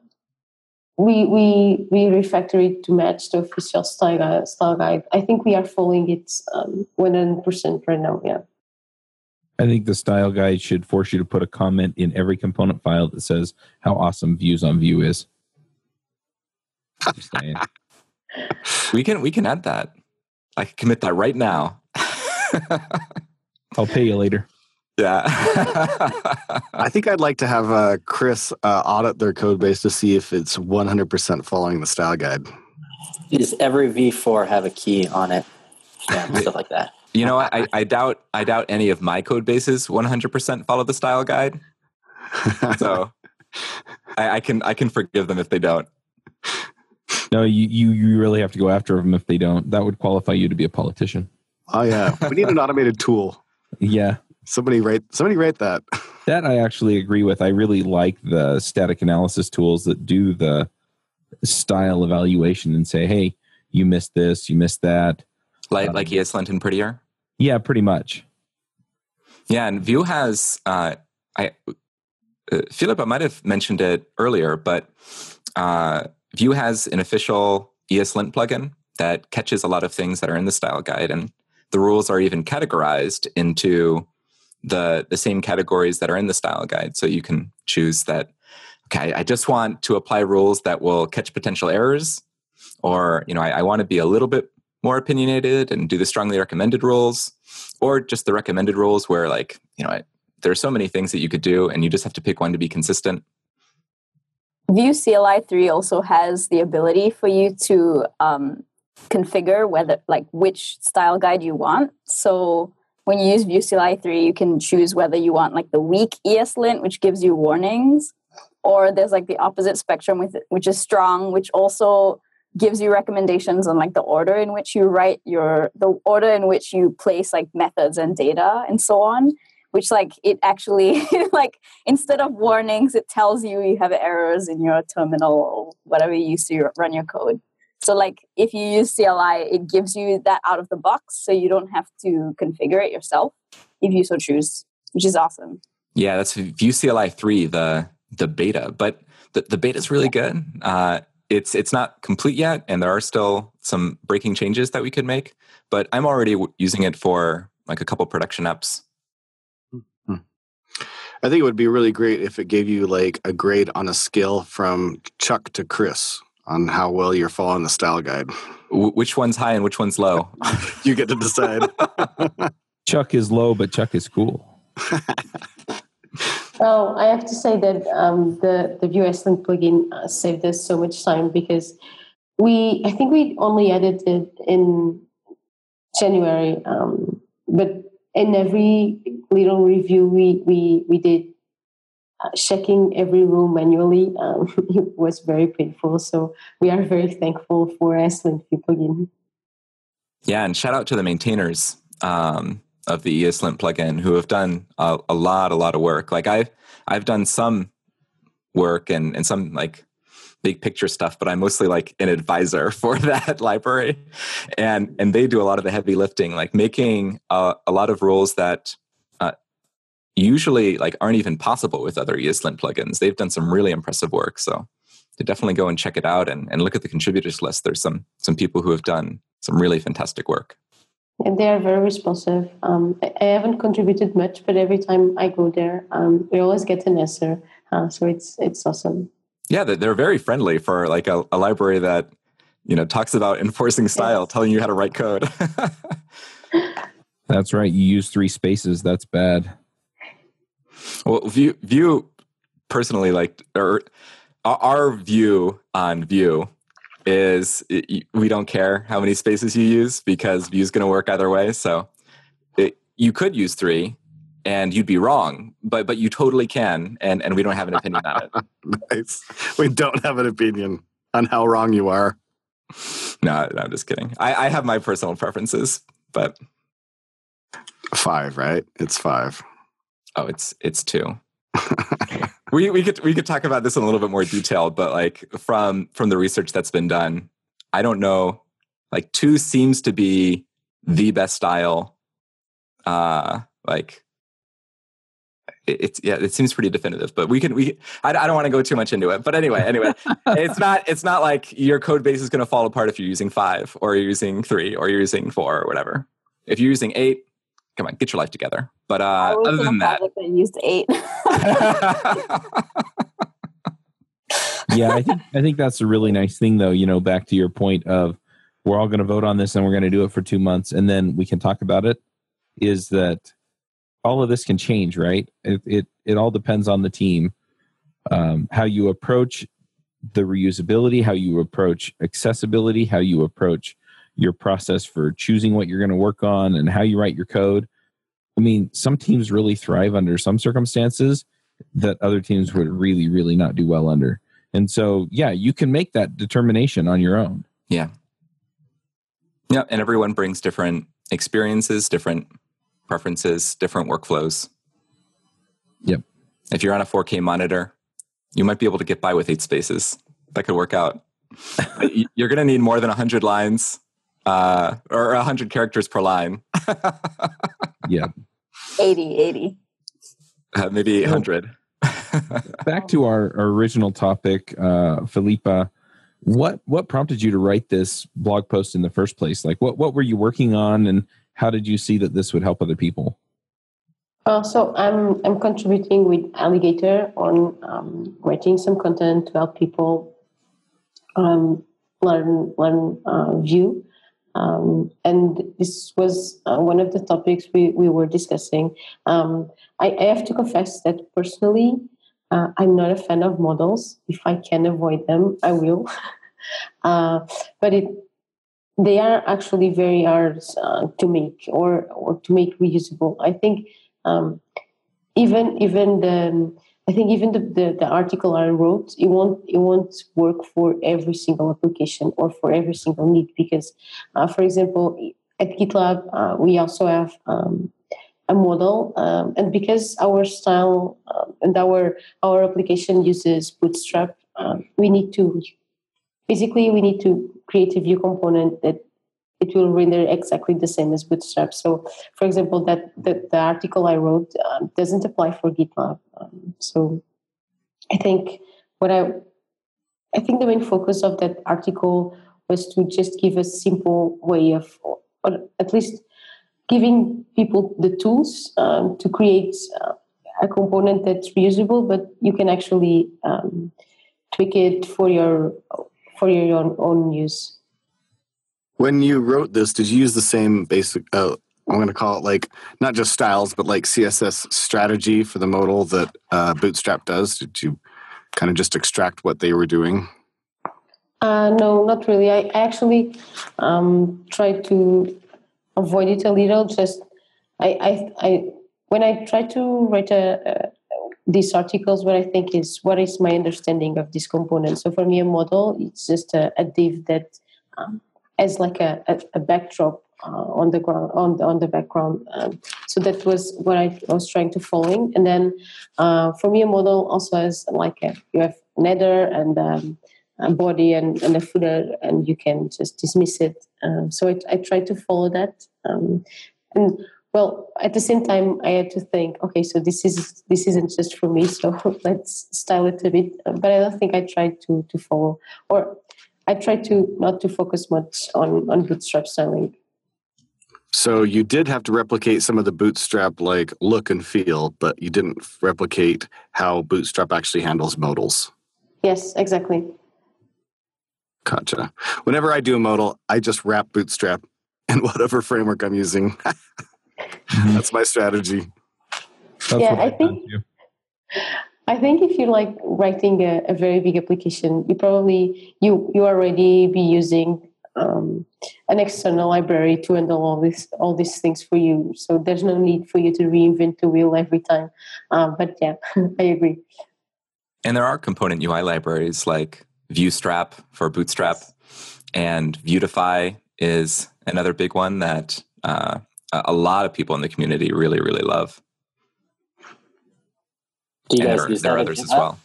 we we we refactor it to match the official style guide, style guide. I think we are following it um, one hundred percent right now. Yeah. I think the style guide should force you to put a comment in every component file that says how awesome views on Vue is. Just saying. We can we can add that. I can commit that right now. I'll pay you later. Yeah. I think I'd like to have uh, Chris uh, audit their code base to see if it's 100% following the style guide. Does every v-for have a key on it? Yeah, stuff like that. you know, I, I doubt I doubt any of my code bases 100% follow the style guide. So I, I can I can forgive them if they don't. No, you, you you really have to go after them if they don't. That would qualify you to be a politician. oh yeah, we need an automated tool. Yeah, Somebody write somebody write that. that I actually agree with. I really like the static analysis tools that do the style evaluation and say, "Hey, you missed this, you missed that." Like Um, like ESLint and Prettier. Yeah, pretty much. Yeah, and Vue has uh, I uh, Philip, I might have mentioned it earlier, but uh, Vue has an official ESLint plugin that catches a lot of things that are in the style guide, and the rules are even categorized into the the same categories that are in the style guide. So you can choose that. Okay, I just want to apply rules that will catch potential errors, or you know, I, I want to be a little bit more opinionated and do the strongly recommended rules, or just the recommended rules where like you know I, there are so many things that you could do, and you just have to pick one to be consistent. Vue CLI 3 also has the ability for you to um, configure whether, like, which style guide you want. So when you use Vue CLI 3, you can choose whether you want like the weak ESLint, which gives you warnings, or there's like the opposite spectrum, with which is strong, which also gives you recommendations on like the order in which you write your the order in which you place like methods and data and so on which like it actually like instead of warnings it tells you you have errors in your terminal or whatever you use to run your code so like if you use cli it gives you that out of the box so you don't have to configure it yourself if you so choose which is awesome Yeah, that's Vue CLI three, the the beta, but the, the beta is really good. Uh, it's it's not complete yet, and there are still some breaking changes that we could make. But I'm already w- using it for like a couple production apps. I think it would be really great if it gave you like a grade on a scale from Chuck to Chris on how well you're following the style guide. W- which one's high and which one's low? You get to decide. Chuck is low, but Chuck is cool. Well, I have to say that um, the the Vue ESLint plugin uh, saved us so much time because we I think we only added it in January, um, but in every little review we we we did uh, checking every rule manually. Um, it was very painful, so we are very thankful for ESLint plugin. Yeah, and shout out to the maintainers um, of the ESLint plugin who have done a, a lot, a lot of work. Like I've I've done some work and and some like big picture stuff, but I'm mostly like an advisor for that library, and and they do a lot of the heavy lifting, like making uh, a lot of rules that. Usually, like aren't even possible with other ESLint plugins. They've done some really impressive work. So, to definitely go and check it out and, and look at the contributors list. There's some some people who have done some really fantastic work. And they are very responsive. Um, I, I haven't contributed much, but every time I go there, um, we always get an answer. Uh, so it's it's awesome. Yeah, they're, they're very friendly for like a, a library that you know talks about enforcing style, Yes. telling you how to write code. That's right. You use three spaces. That's bad. Well, Vue Vue personally like or our- our view on Vue is it, we don't care how many spaces you use because Vue is going to work either way. So it, you could use three and you'd be wrong, but but you totally can, and and we don't have an opinion on it. nice. We don't have an opinion on how wrong you are. No, no, I'm just kidding. I, I have my personal preferences, but Five, right? It's five. Oh, it's it's two. we we could we could talk about this in a little bit more detail, but like from from the research that's been done, I don't know. Like two seems to be the best style. Uh, like it's yeah, it seems pretty definitive. But we can we I, I don't want to go too much into it. But anyway, anyway, it's not it's not like your code base is going to fall apart if you're using five or you're using three or you're using four or whatever. If you're using eight, come on, get your life together. But uh, other than that, project that used eight. yeah, I think I think that's a really nice thing, though. You know, back to your point of we're all going to vote on this and we're going to do it for two months and then we can talk about it. Is that all of this can change, right? It it, it all depends on the team, um, how you approach the reusability, how you approach accessibility, how you approach your process for choosing what you're going to work on, and how you write your code. I mean, some teams really thrive under some circumstances that other teams would really, really not do well under. And so, yeah, you can make that determination on your own. yeah, yeah, and everyone brings different experiences, different preferences, different workflows. Yep. If you're on a 4K monitor, you might be able to get by with eight spaces. That could work out. You're going to need more than 100 lines uh, or 100 characters per line. Yeah. 80, 80. Uh, maybe 800. Back to our, our original topic, uh, Filipa. What what prompted you to write this blog post in the first place? Like, what what were you working on, and how did you see that this would help other people? Uh, so I'm I'm contributing with Alligator on um, writing some content to help people um, learn learn uh, Vue, um, and this was uh, one of the topics we, we were discussing. Um, I, I have to confess that personally, uh, I'm not a fan of modals. If I can avoid them, I will. uh, but it they are actually very hard uh, to make or or to make reusable. I think um, even even the I think even the, the, the article I wrote it won't it won't work for every single application or for every single need because, uh, for example, at GitLab uh, we also have um, a modal um, and because our style um, and our our application uses Bootstrap, um, we need to basically we need to create a view component that it will render exactly the same as Bootstrap. So, for example, that the, article I wrote um, doesn't apply for GitLab. Um, so, I think what I I think the main focus of that article was to just give a simple way of, or at least giving people the tools um, to create uh, a component that's reusable, but you can actually um, tweak it for your for your own, own use. When you wrote this, did you use the same basic? Uh, I'm going to call it like not just styles, but like CSS strategy for the modal that uh, Bootstrap does. Did you kind of just extract what they were doing? Uh, no, not really. I, actually um, try to avoid it a little. Just I, I, I when I try to write a, a these articles, what I think is what is my understanding of this component. So for me, a modal it's just a, a div that um, as like a, a, a backdrop uh, on the ground on the, on the background. Um, so that was what I was trying to following. And then uh, for me, a modal also has like a, you have nether and um, a body and, and a footer, and you can just dismiss it. Um, so I, I tried to follow that. Um, and well, at the same time, I had to think, okay, so this is this isn't just for me. So let's style it a bit. But I don't think I tried to to follow or I try to not to focus much on on bootstrap styling. So you did have to replicate some of the Bootstrap like look and feel, but you didn't replicate how Bootstrap actually handles modals. Yes, exactly. Gotcha. Whenever I do a modal, I just wrap Bootstrap in whatever framework I'm using. That's my strategy. That's Yeah, what I I've think- too. I think if you're like writing a, a very big application, you probably you you already be using um, an external library to handle all this all these things for you. So there's no need for you to reinvent the wheel every time. Um, but yeah, I agree. And there are component UI libraries like VueStrap for Bootstrap, and Vuetify is another big one that uh, a lot of people in the community really, really love. Do you and guys there, use there are that at others as GitLab? well.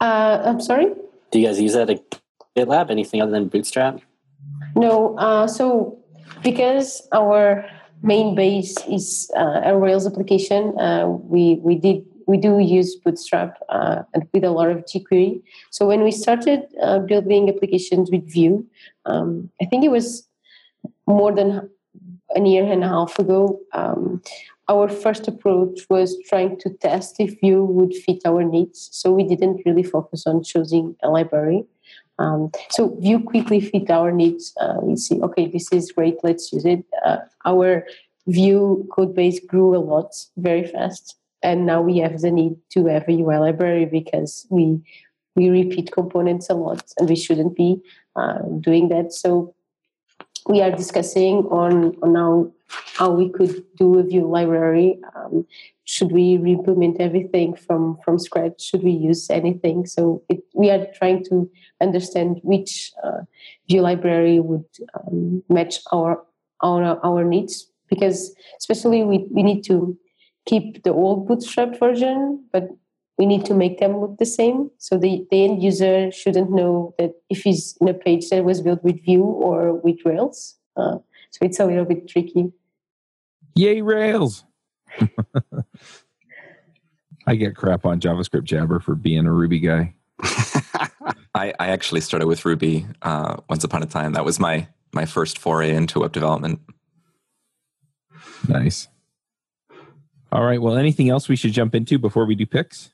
Uh, I'm sorry. Do you guys use that at GitLab? Anything other than Bootstrap? No, uh, so because our main base is uh, a Rails application, uh, we we did we do use Bootstrap uh, and with a lot of jQuery. So when we started uh, building applications with Vue, um, I think it was more than a year and a half ago, um, our first approach was trying to test if Vue would fit our needs. So we didn't really focus on choosing a library. Um, so Vue quickly fit our needs. Uh, we see, okay, this is great, let's use it. Uh, our Vue code base grew a lot very fast. And now we have the need to have a UI library because we we repeat components a lot and we shouldn't be uh, doing that. So we are discussing on, on how, how we could do a Vue library. Um, should we re-implement everything from, from scratch? Should we use anything? So it, we are trying to understand which uh, Vue library would um, match our, our, our needs because especially we, we need to keep the old bootstrap version, but we need to make them look the same. So the, the end user shouldn't know that if he's in a page that was built with Vue or with Rails. Uh, so it's a little bit tricky. Yay, Rails! I get crap on JavaScript Jabber for being a Ruby guy. I, I actually started with Ruby uh, once upon a time. That was my my first foray into web development. Nice. All right. Well, anything else we should jump into before we do picks?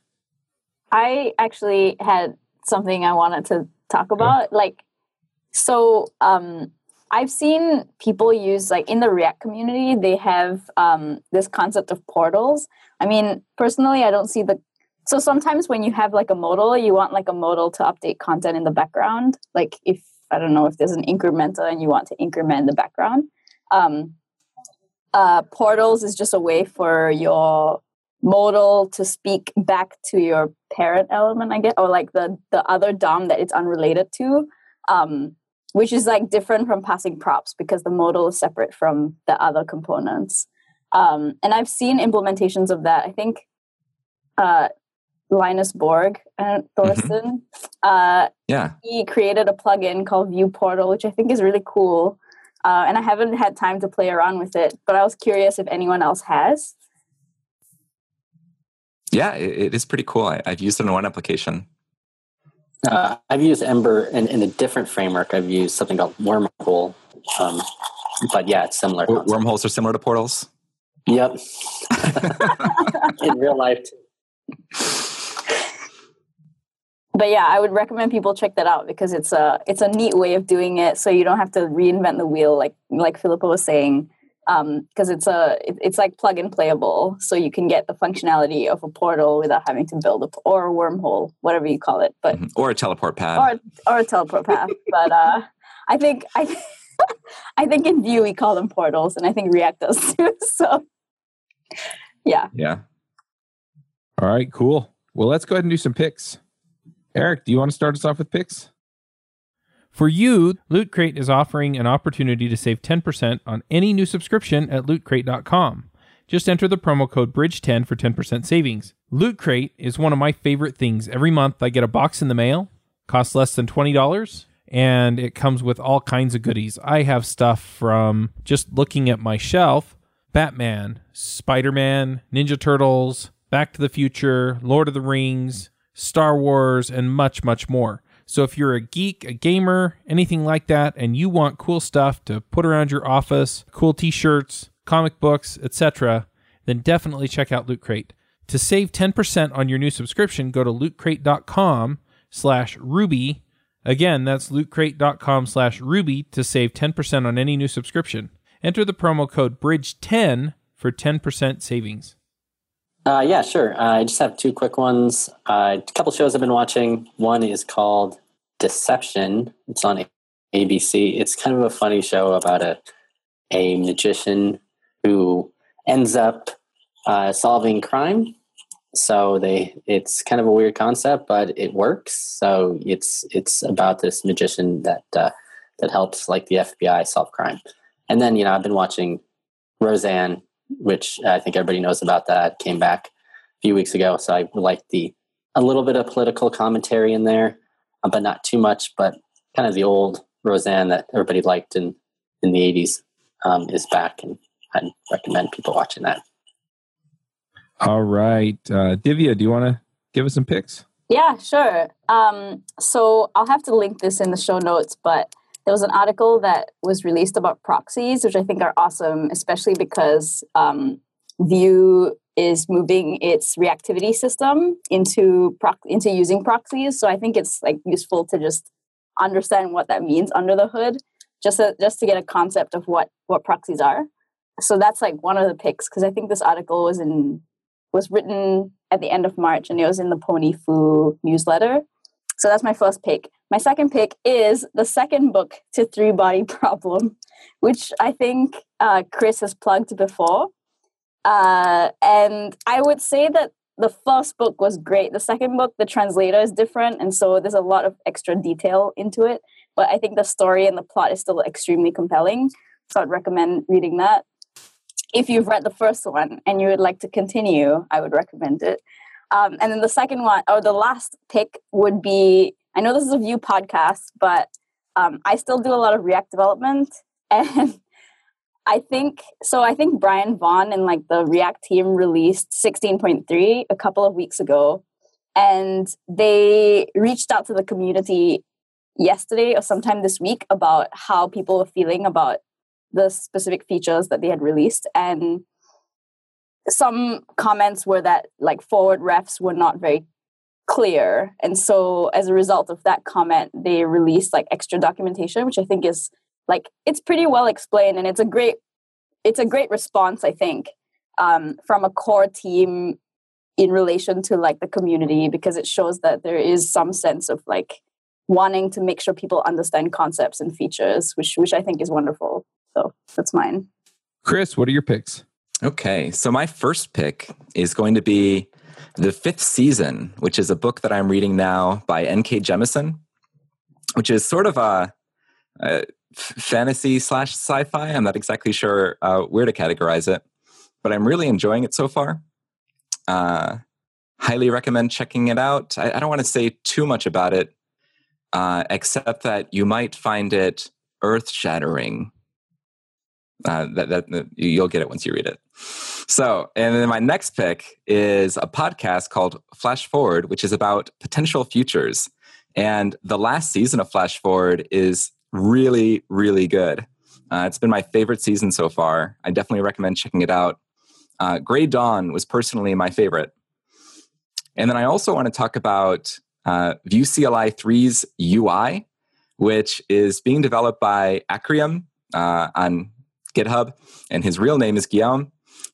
I actually had something I wanted to talk about. Like, so um, I've seen people use like in the React community, they have um, this concept of portals. I mean, personally, I don't see the. So sometimes when you have like a modal, you want like a modal to update content in the background. Like if I don't know if there's an incrementer and you want to increment the background. Um, uh, portals is just a way for your modal to speak back to your parent element, I guess, or like the the other DOM that it's unrelated to, um, which is like different from passing props because the modal is separate from the other components. Um, and I've seen implementations of that. I think uh, Linus Borg and uh, mm-hmm. Thorsten, uh, yeah, he created a plugin called Vue Portal, which I think is really cool. Uh, and I haven't had time to play around with it, but I was curious if anyone else has. Yeah, it, it is pretty cool. I, have used it in one application. Uh, I've used Ember in, in, a different framework. I've used something called Wormhole. Um, but yeah, it's similar. W- wormholes are similar to portals? Yep. in real life, too. But yeah, I would recommend people check that out because it's a it's a neat way of doing it. So you don't have to reinvent the wheel, like like Filipa was saying because um, it's a it, it's like plug and playable so you can get the functionality of a portal without having to build a or a wormhole whatever you call it but mm-hmm. or a teleport path or, or a teleport path but uh, i think i i think in Vue we call them portals and i think react does too so yeah. Yeah. All right cool. Well let's go ahead and do some picks. Erik do you want to start us off with picks for you, Loot Crate is offering an opportunity to save 10% on any new subscription at lootcrate.com. Just enter the promo code BRIDGE10 for 10% savings. Loot Crate is one of my favorite things. Every month I get a box in the mail, costs less than $20, and it comes with all kinds of goodies. I have stuff from just looking at my shelf Batman, Spider Man, Ninja Turtles, Back to the Future, Lord of the Rings, Star Wars, and much, much more. So if you're a geek, a gamer, anything like that, and you want cool stuff to put around your office, cool t-shirts, comic books, etc., then definitely check out Loot Crate. To save 10% on your new subscription, go to lootcrate.com slash ruby. Again, that's lootcrate.com slash ruby to save 10% on any new subscription. Enter the promo code BRIDGE10 for 10% savings. Uh, yeah, sure. Uh, I just have two quick ones. Uh, a couple shows I've been watching. One is called Deception. It's on ABC. It's kind of a funny show about a a magician who ends up uh, solving crime. So they, it's kind of a weird concept, but it works. So it's it's about this magician that uh, that helps like the FBI solve crime. And then you know I've been watching Roseanne which I think everybody knows about that, came back a few weeks ago. So I like the a little bit of political commentary in there, uh, but not too much. But kind of the old Roseanne that everybody liked in in the '80s um, is back, and I'd recommend people watching that. All right, uh, Divya, do you want to give us some picks? Yeah, sure. Um, so I'll have to link this in the show notes, but there was an article that was released about proxies, which I think are awesome, especially because um, Vue is moving its reactivity system into into using proxies. So I think it's like useful to just understand what that means under the hood, just to, just to get a concept of what what proxies are. So that's like one of the picks because I think this article was in was written at the end of March and it was in the Pony Foo newsletter. So that's my first pick. My second pick is the second book to Three Body Problem, which I think uh, Chris has plugged before. Uh, and I would say that the first book was great. The second book, the translator is different, and so there's a lot of extra detail into it. But I think the story and the plot is still extremely compelling. So I'd recommend reading that. If you've read the first one and you would like to continue, I would recommend it. Um, and then the second one, or the last pick, would be I know this is a Vue podcast, but um, I still do a lot of React development. And I think so. I think Brian Vaughn and like the React team released 16.3 a couple of weeks ago, and they reached out to the community yesterday or sometime this week about how people were feeling about the specific features that they had released. And some comments were that like forward refs were not very clear. And so as a result of that comment, they released like extra documentation, which I think is like it's pretty well explained and it's a great it's a great response i think um, from a core team in relation to like the community because it shows that there is some sense of like wanting to make sure people understand concepts and features which which i think is wonderful. So that's mine. Chris what are your picks okay so my first pick is going to be the fifth season which is a book that i'm reading now by N.K. Jemisin which is sort of a, a fantasy slash sci-fi. I'm not exactly sure uh, where to categorize it, but I'm really enjoying it so far. Uh, highly recommend checking it out. I, I don't want to say too much about it, uh, except that you might find it earth-shattering. Uh, that, that, you'll get it once you read it. So, and then my next pick is a podcast called Flash Forward, which is about potential futures. And the last season of Flash Forward is really, really good. Uh, it's been my favorite season so far. I definitely recommend checking it out. Uh, Gray Dawn was personally my favorite. And then I also want to talk about uh, Vue CLI 3's UI, which is being developed by Akryum uh, on GitHub. And his real name is Guillaume.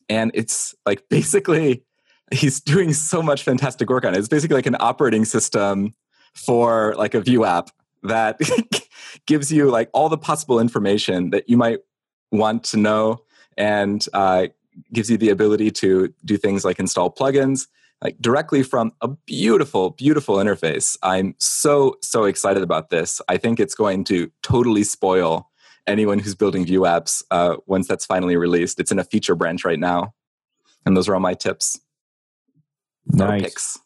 And it's like basically, he's doing so much fantastic work on it. It's basically like an operating system for like a Vue app that gives you like all the possible information that you might want to know and uh, gives you the ability to do things like install plugins like directly from a beautiful beautiful interface i'm so so excited about this i think it's going to totally spoil anyone who's building Vue apps uh, once that's finally released it's in a feature branch right now and those are all my tips nice picks.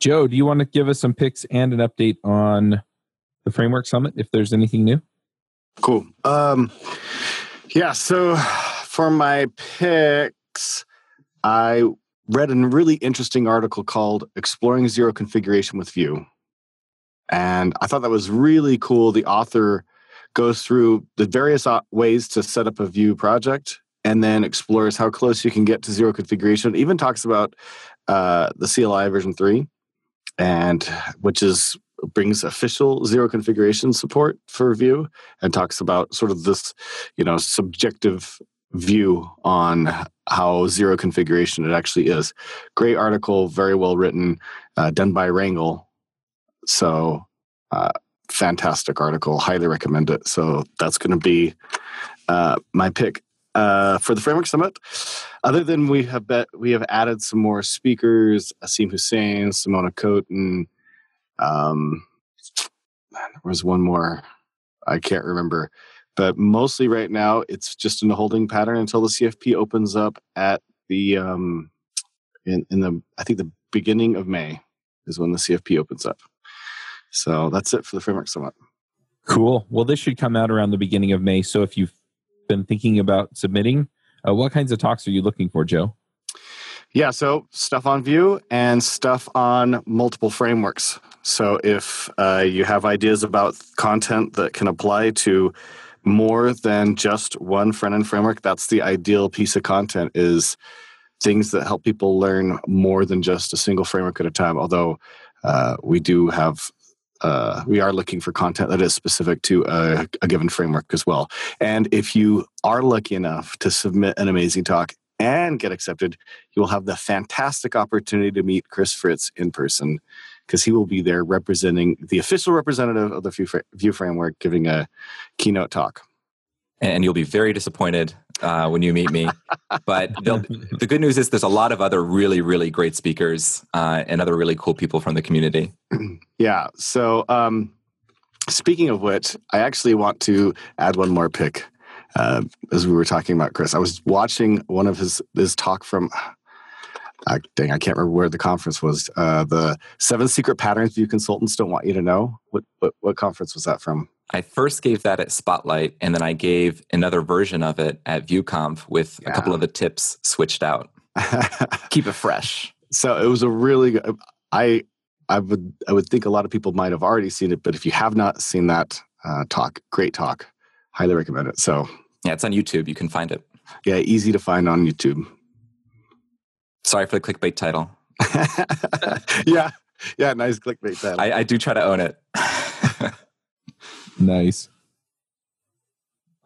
joe do you want to give us some picks and an update on the Framework Summit if there's anything new? Cool. Um, yeah, so for my picks, I read a really interesting article called Exploring Zero Configuration with Vue. And I thought that was really cool. The author goes through the various ways to set up a Vue project and then explores how close you can get to zero configuration. It even talks about uh, the CLI version 3 and which is brings official zero configuration support for Vue and talks about sort of this, you know, subjective view on how zero configuration it actually is. Great article, very well written, uh, done by Wrangle. So, uh, fantastic article. Highly recommend it. So that's going to be uh, my pick. Uh, for the framework summit. Other than we have bet, we have added some more speakers: Asim Hussain, Simona Cotin, um, there was one more. I can't remember. But mostly right now, it's just in a holding pattern until the CFP opens up at the um, in in the I think the beginning of May is when the CFP opens up. So that's it for the framework summit. Cool. Well, this should come out around the beginning of May. So if you've been thinking about submitting, uh, what kinds of talks are you looking for, Joe? Yeah, so stuff on Vue and stuff on multiple frameworks. So if uh, you have ideas about content that can apply to more than just one front end framework, that's the ideal piece of content is things that help people learn more than just a single framework at a time. Although uh, we do have uh, we are looking for content that is specific to a, a, given framework as well. And if you are lucky enough to submit an amazing talk and get accepted, you will have the fantastic opportunity to meet Chris Fritz in person because he will be there representing the official representative of the Vue framework giving a keynote talk. And you'll be very disappointed uh, when you meet me. but the good news is there's a lot of other really, really great speakers uh, and other really cool people from the community. yeah. So, um, speaking of which, I actually want to add one more pick. Uh, as we were talking about Chris, I was watching one of his his talk from uh, dang, I can't remember where the conference was. Uh, the Seven Secret Patterns Vue Consultants Don't Want You to Know. What, what, what conference was that from? I first gave that at Spotlight, and then I gave another version of it at VueConf with yeah. a couple of the tips switched out. Keep it fresh. So it was a really good. I I would I would think a lot of people might have already seen it, but if you have not seen that uh, talk, great talk, highly recommend it. So yeah, it's on YouTube. You can find it. Yeah, easy to find on YouTube. Sorry for the clickbait title. yeah, yeah, nice clickbait title. I, I do try to own it. nice.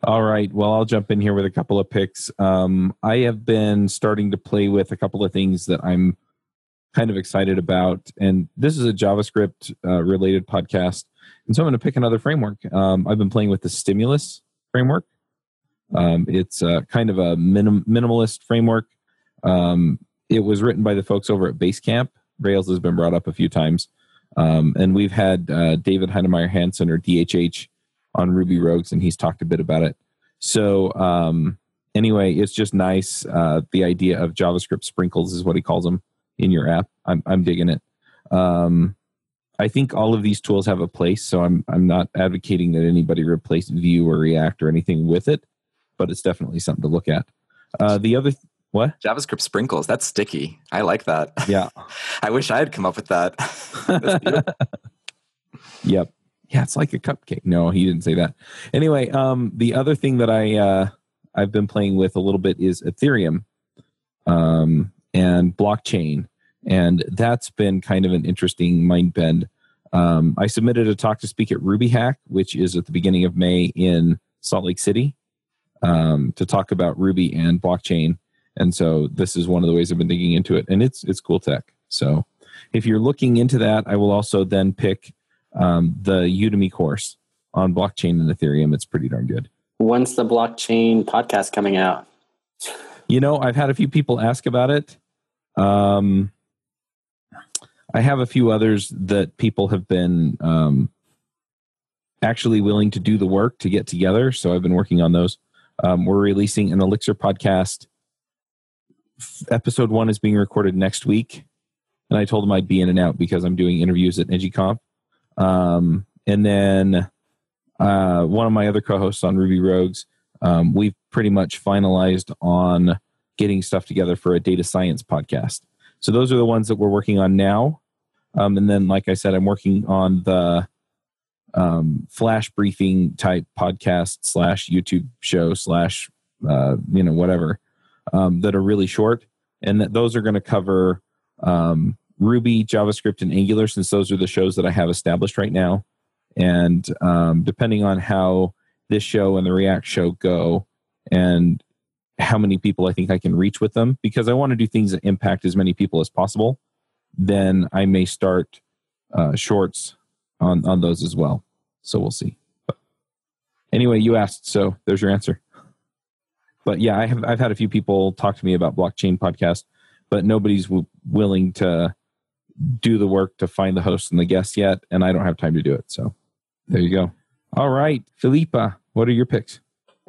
All right. Well, I'll jump in here with a couple of picks. Um, I have been starting to play with a couple of things that I'm kind of excited about, and this is a JavaScript uh, related podcast. And so I'm going to pick another framework. Um, I've been playing with the Stimulus framework. Um, it's kind of a minim- minimalist framework. Um, it was written by the folks over at Basecamp. Rails has been brought up a few times. Um, and we've had uh, David Heinemeier Hansson or DHH on Ruby Rogues, and he's talked a bit about it. So, um, anyway, it's just nice. Uh, the idea of JavaScript sprinkles is what he calls them in your app. I'm, I'm digging it. Um, I think all of these tools have a place, so I'm I'm not advocating that anybody replace Vue or React or anything with it, but it's definitely something to look at. Uh, the other what? JavaScript sprinkles. That's sticky. I like that. Yeah. I wish I had come up with that. yep. Yeah, it's like a cupcake. No, he didn't say that. Anyway, um, the other thing that I uh, I've been playing with a little bit is Ethereum, um, and blockchain, and that's been kind of an interesting mind bend. Um, I submitted a talk to speak at Ruby Hack, which is at the beginning of May in Salt Lake City, um, to talk about Ruby and blockchain and so this is one of the ways I've been digging into it, and it's it's cool tech. So if you're looking into that, I will also then pick um, the Udemy course on blockchain and Ethereum. It's pretty darn good. When's the blockchain podcast coming out? You know, I've had a few people ask about it. Um, I have a few others that people have been um, actually willing to do the work to get together. So I've been working on those. Um, we're releasing an Elixir podcast episode one is being recorded next week, and I told him I'd be in and out because I'm doing interviews at EduConf. Um, and then uh, one of my other co-hosts on Ruby Rogues, um, we've pretty much finalized on getting stuff together for a data science podcast. So those are the ones that we're working on now. Um, and then, like I said, I'm working on the um, flash briefing type podcast slash YouTube show slash uh, you know whatever um, that are really short, and that those are going to cover um, Ruby, JavaScript, and Angular, since those are the shows that I have established right now. And um, depending on how this show and the React show go, and how many people I think I can reach with them, because I want to do things that impact as many people as possible, then I may start uh, shorts on on those as well. So we'll see. But anyway, you asked, so there's your answer but yeah, I have I've had a few people talk to me about blockchain podcast, but nobody's w- willing to do the work to find the host and the guests yet, and I don't have time to do it. So there you go. All right, Filipa, what are your picks?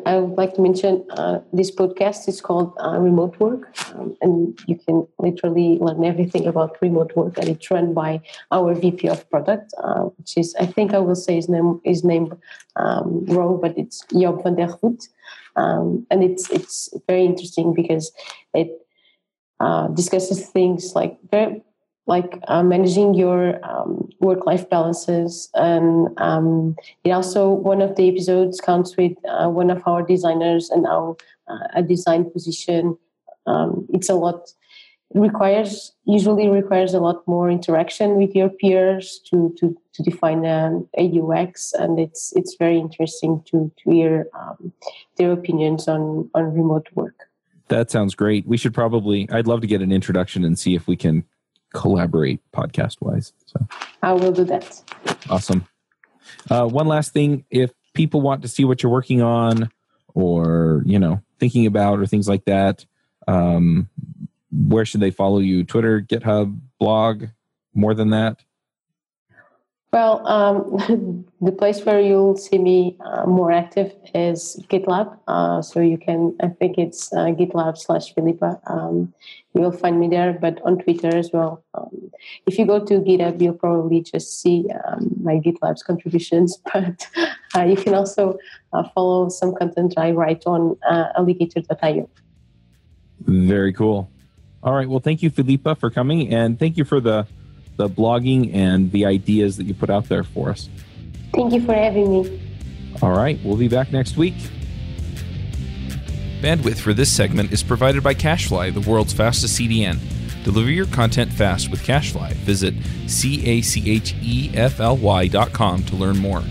I would like to mention uh, this podcast is called uh, Remote Work, um, and you can literally learn everything about remote work. And it's run by our VP of Product, uh, which is I think I will say his name his name um, wrong, but it's Job van der Voort um, and it's it's very interesting because it uh, discusses things like very like uh, managing your um, work-life balances. And um, it also one of the episodes counts with uh, one of our designers and our uh, a design position. Um, it's a lot requires usually requires a lot more interaction with your peers to to, to define um, a, UX and it's it's very interesting to to hear um, their opinions on on remote work that sounds great we should probably i'd love to get an introduction and see if we can collaborate podcast wise. So I will do that. Awesome. Uh, one last thing: if people want to see what you're working on, or you know, thinking about, or things like that, um, where should they follow you? Twitter, GitHub, blog. More than that. Well, um, the place where you'll see me uh, more active is GitLab. Uh, so you can, I think it's uh, GitLab slash Filipa. Um, you will find me there, but on Twitter as well. Um, if you go to GitHub, you'll probably just see um, my GitLab's contributions, but uh, you can also uh, follow some content I write on uh, alligator.io. Very cool. All right. Well, thank you, Filipa, for coming, and thank you for the the blogging and the ideas that you put out there for us. Thank you for having me. All right, we'll be back next week. Bandwidth for this segment is provided by CacheFly, the world's fastest CDN. Deliver your content fast with CacheFly. Visit C A C H E F L Y dot com to learn more.